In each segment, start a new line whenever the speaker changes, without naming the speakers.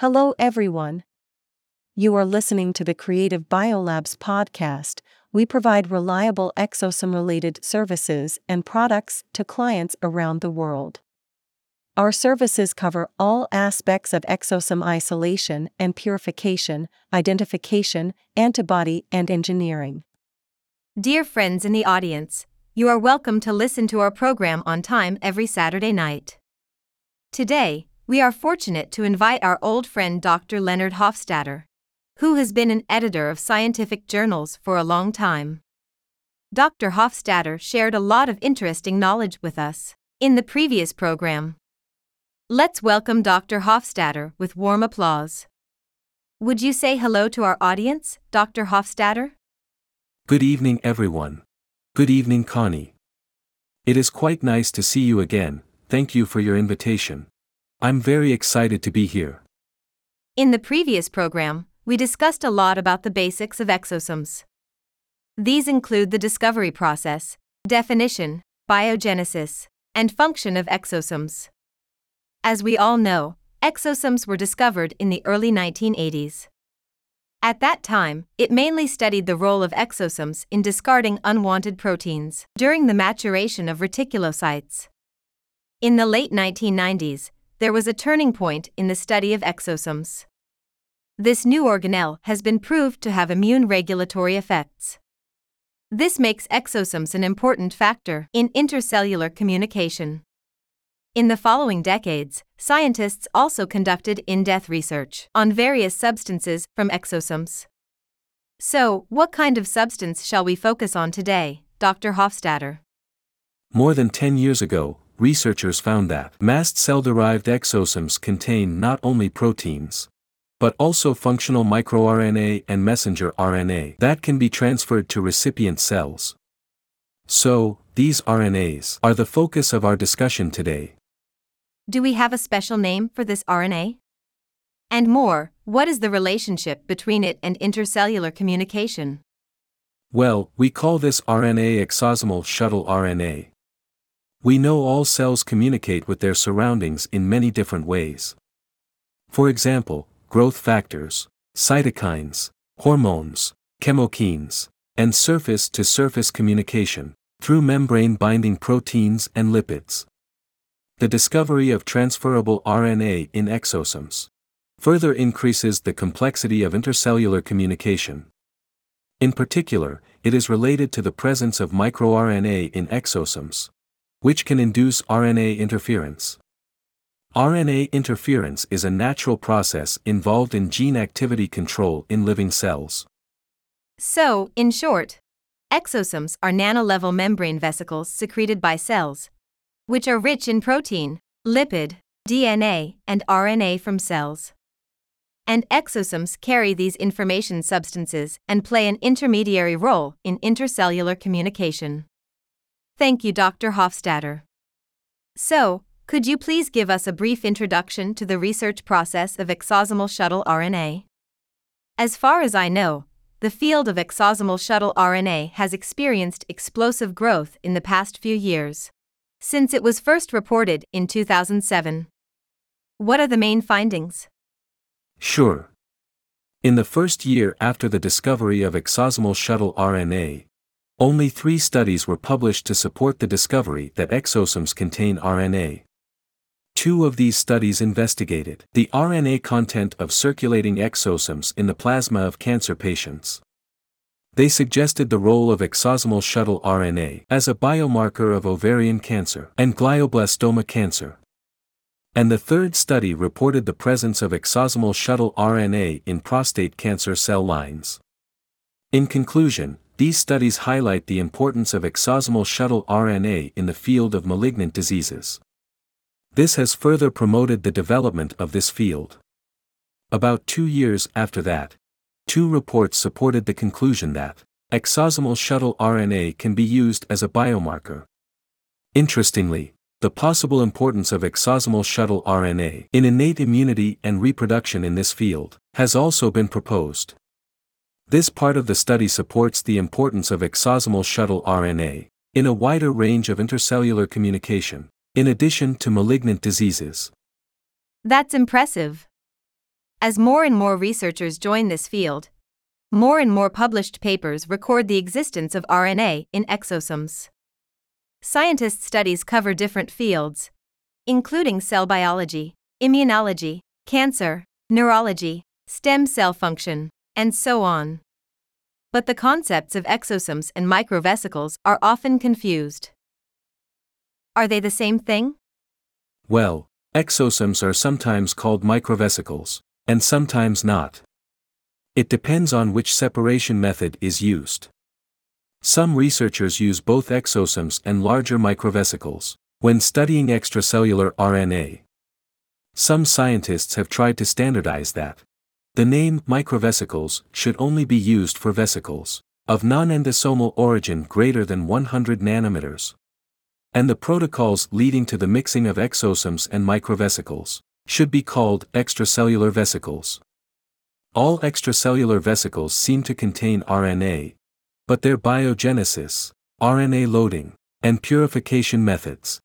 Hello, everyone. You are listening to the Creative Biolabs podcast. We provide reliable exosome related services and products to clients around the world. Our services cover all aspects of exosome isolation and purification, identification, antibody, and engineering.
Dear friends in the audience, you are welcome to listen to our program on time every Saturday night. Today, we are fortunate to invite our old friend Dr. Leonard Hofstadter, who has been an editor of scientific journals for a long time. Dr. Hofstadter shared a lot of interesting knowledge with us in the previous program. Let's welcome Dr. Hofstadter with warm applause. Would you say hello to our audience, Dr. Hofstadter?
Good evening, everyone. Good evening, Connie. It is quite nice to see you again, thank you for your invitation. I'm very excited to be here.
In the previous program, we discussed a lot about the basics of exosomes. These include the discovery process, definition, biogenesis, and function of exosomes. As we all know, exosomes were discovered in the early 1980s. At that time, it mainly studied the role of exosomes in discarding unwanted proteins during the maturation of reticulocytes. In the late 1990s, there was a turning point in the study of exosomes. This new organelle has been proved to have immune regulatory effects. This makes exosomes an important factor in intercellular communication. In the following decades, scientists also conducted in depth research on various substances from exosomes. So, what kind of substance shall we focus on today, Dr. Hofstadter?
More than 10 years ago, researchers found that mast cell derived exosomes contain not only proteins, but also functional microRNA and messenger RNA that can be transferred to recipient cells. So, these RNAs are the focus of our discussion today.
Do we have a special name for this RNA? And more, what is the relationship between it and intercellular communication?
Well, we call this RNA exosomal shuttle RNA. We know all cells communicate with their surroundings in many different ways. For example, growth factors, cytokines, hormones, chemokines, and surface to surface communication, through membrane binding proteins and lipids the discovery of transferable RNA in exosomes further increases the complexity of intercellular communication. In particular, it is related to the presence of microRNA in exosomes, which can induce RNA interference. RNA interference is a natural process involved in gene activity control in living cells.
So, in short, exosomes are nano-level membrane vesicles secreted by cells, which are rich in protein, lipid, DNA, and RNA from cells. And exosomes carry these information substances and play an intermediary role in intercellular communication. Thank you, Dr. Hofstadter. So, could you please give us a brief introduction to the research process of exosomal shuttle RNA? As far as I know, the field of exosomal shuttle RNA has experienced explosive growth in the past few years since it was first reported in 2007. What are the main findings?
Sure. In the first year after the discovery of exosomal shuttle RNA, only three studies were published to support the discovery that exosomes contain RNA. Two of these studies investigated the RNA content of circulating exosomes in the plasma of cancer patients. They suggested the role of exosomal shuttle RNA as a biomarker of ovarian cancer and glioblastoma cancer. And the third study reported the presence of exosomal shuttle RNA in prostate cancer cell lines. In conclusion, these studies highlight the importance of exosomal shuttle RNA in the field of malignant diseases. This has further promoted the development of this field. About two years after that, two reports supported the conclusion that exosomal shuttle RNA can be used as a biomarker. Interestingly, the possible importance of exosomal shuttle RNA in innate immunity and reproduction in this field has also been proposed. This part of the study supports the importance of exosomal shuttle RNA in a wider range of intercellular communication, in addition to malignant diseases.
That's impressive. As more and more researchers join this field, more and more published papers record the existence of RNA in exosomes. Scientists' studies cover different fields, including cell biology, immunology, cancer, neurology, stem cell function, and so on. But the concepts of exosomes and microvesicles are often confused. Are they the same thing?
Well, exosomes are sometimes called microvesicles, and sometimes not. It depends on which separation method is used. Some researchers use both exosomes and larger microvesicles when studying extracellular RNA. Some scientists have tried to standardize that. The name microvesicles should only be used for vesicles of non-endosomal origin greater than 100 nanometers. And the protocols leading to the mixing of exosomes and microvesicles should be called extracellular vesicles. All extracellular vesicles seem to contain RNA, but their biogenesis, RNA loading, and purification methods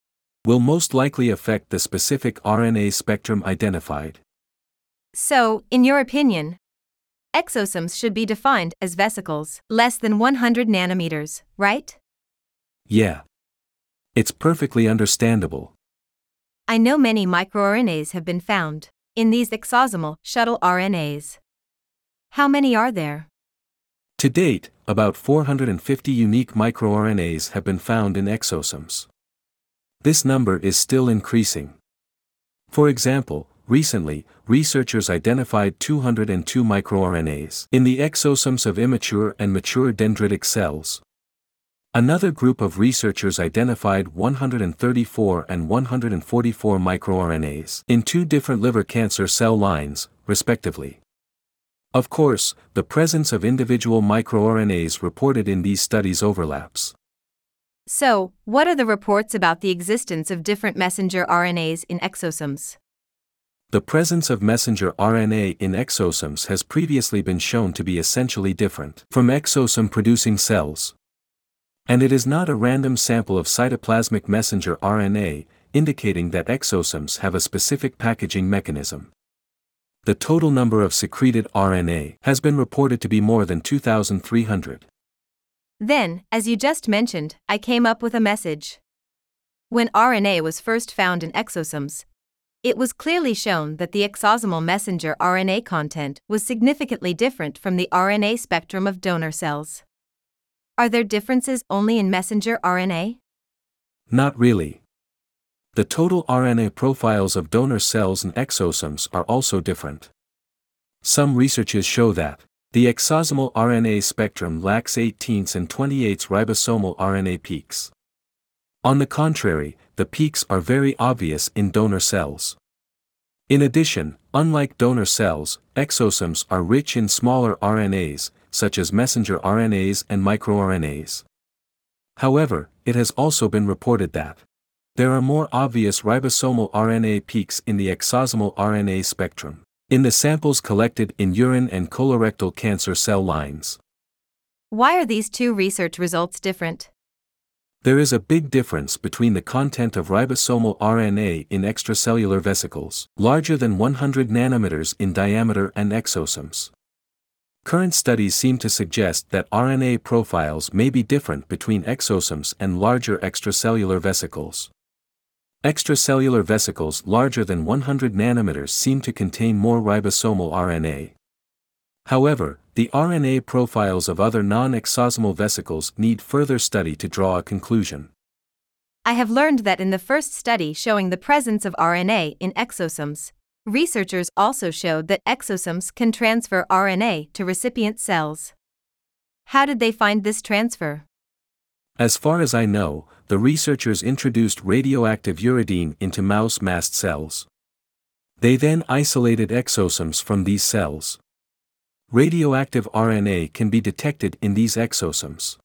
will most likely affect the specific RNA spectrum identified.
So, in your opinion, exosomes should be defined as vesicles less than 100 nanometers, right?
Yeah. It's perfectly understandable.
I know many microRNAs have been found in these exosomal shuttle RNAs. How many are there?
To date, about 450 unique microRNAs have been found in exosomes. This number is still increasing. For example, recently, researchers identified 202 microRNAs in the exosomes of immature and mature dendritic cells. Another group of researchers identified 134 and 144 microRNAs in two different liver cancer cell lines, respectively. Of course, the presence of individual microRNAs reported in these studies overlaps.
So, what are the reports about the existence of different messenger RNAs in exosomes?
The presence of messenger RNA in exosomes has previously been shown to be essentially different from exosome producing cells. And it is not a random sample of cytoplasmic messenger RNA, indicating that exosomes have a specific packaging mechanism the total number of secreted RNA has been reported to be more than 2,300.
Then, as you just mentioned, I came up with a message. When RNA was first found in exosomes, it was clearly shown that the exosomal messenger RNA content was significantly different from the RNA spectrum of donor cells. Are there differences only in messenger RNA?
Not really. The total RNA profiles of donor cells and exosomes are also different. Some researches show that the exosomal RNA spectrum lacks 18s and 28s ribosomal RNA peaks. On the contrary, the peaks are very obvious in donor cells. In addition, unlike donor cells, exosomes are rich in smaller RNAs, such as messenger RNAs and microRNAs. However, it has also been reported that there are more obvious ribosomal RNA peaks in the exosomal RNA spectrum, in the samples collected in urine and colorectal cancer cell lines.
Why are these two research results different?
There is a big difference between the content of ribosomal RNA in extracellular vesicles, larger than 100 nanometers in diameter and exosomes. Current studies seem to suggest that RNA profiles may be different between exosomes and larger extracellular vesicles. Extracellular vesicles larger than 100 nanometers seem to contain more ribosomal RNA. However, the RNA profiles of other non-exosomal vesicles need further study to draw a conclusion.
I have learned that in the first study showing the presence of RNA in exosomes, researchers also showed that exosomes can transfer RNA to recipient cells. How did they find this transfer?
As far as I know, the researchers introduced radioactive uridine into mouse mast cells. They then isolated exosomes from these cells. Radioactive RNA can be detected in these exosomes.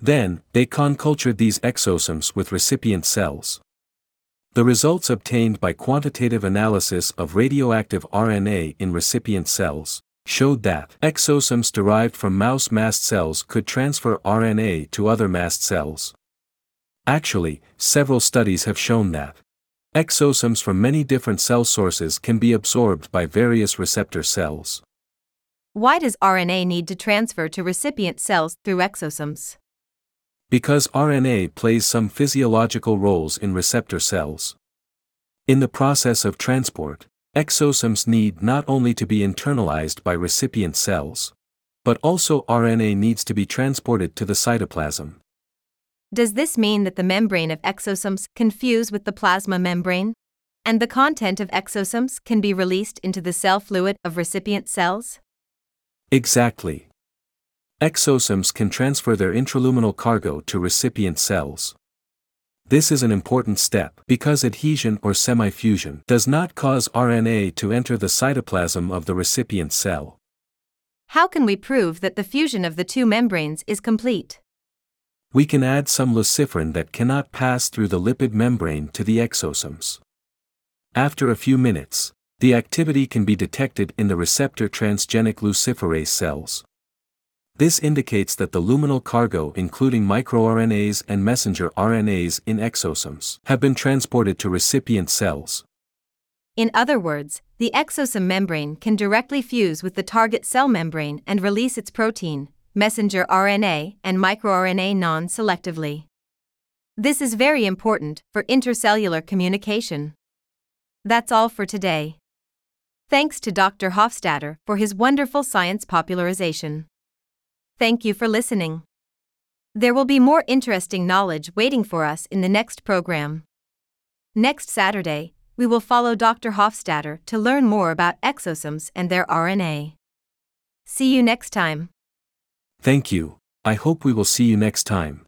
Then, they con-cultured these exosomes with recipient cells. The results obtained by quantitative analysis of radioactive RNA in recipient cells showed that exosomes derived from mouse mast cells could transfer RNA to other mast cells. Actually, several studies have shown that Exosomes from many different cell sources can be absorbed by various receptor cells.
Why does RNA need to transfer to recipient cells through exosomes?
Because RNA plays some physiological roles in receptor cells. In the process of transport, exosomes need not only to be internalized by recipient cells, but also RNA needs to be transported to the cytoplasm.
Does this mean that the membrane of exosomes can fuse with the plasma membrane? And the content of exosomes can be released into the cell fluid of recipient cells?
Exactly. Exosomes can transfer their intraluminal cargo to recipient cells. This is an important step because adhesion or semifusion does not cause RNA to enter the cytoplasm of the recipient cell.
How can we prove that the fusion of the two membranes is complete?
We can add some luciferin that cannot pass through the lipid membrane to the exosomes. After a few minutes, the activity can be detected in the receptor transgenic luciferase cells. This indicates that the luminal cargo including microRNAs and messenger RNAs in exosomes have been transported to recipient cells.
In other words, the exosome membrane can directly fuse with the target cell membrane and release its protein, messenger RNA, and microRNA non selectively. This is very important for intercellular communication. That's all for today. Thanks to Dr. Hofstadter for his wonderful science popularization. Thank you for listening. There will be more interesting knowledge waiting for us in the next program. Next Saturday, we will follow Dr. Hofstadter to learn more about exosomes and their RNA. See you next time.
Thank you, I hope we will see you next time.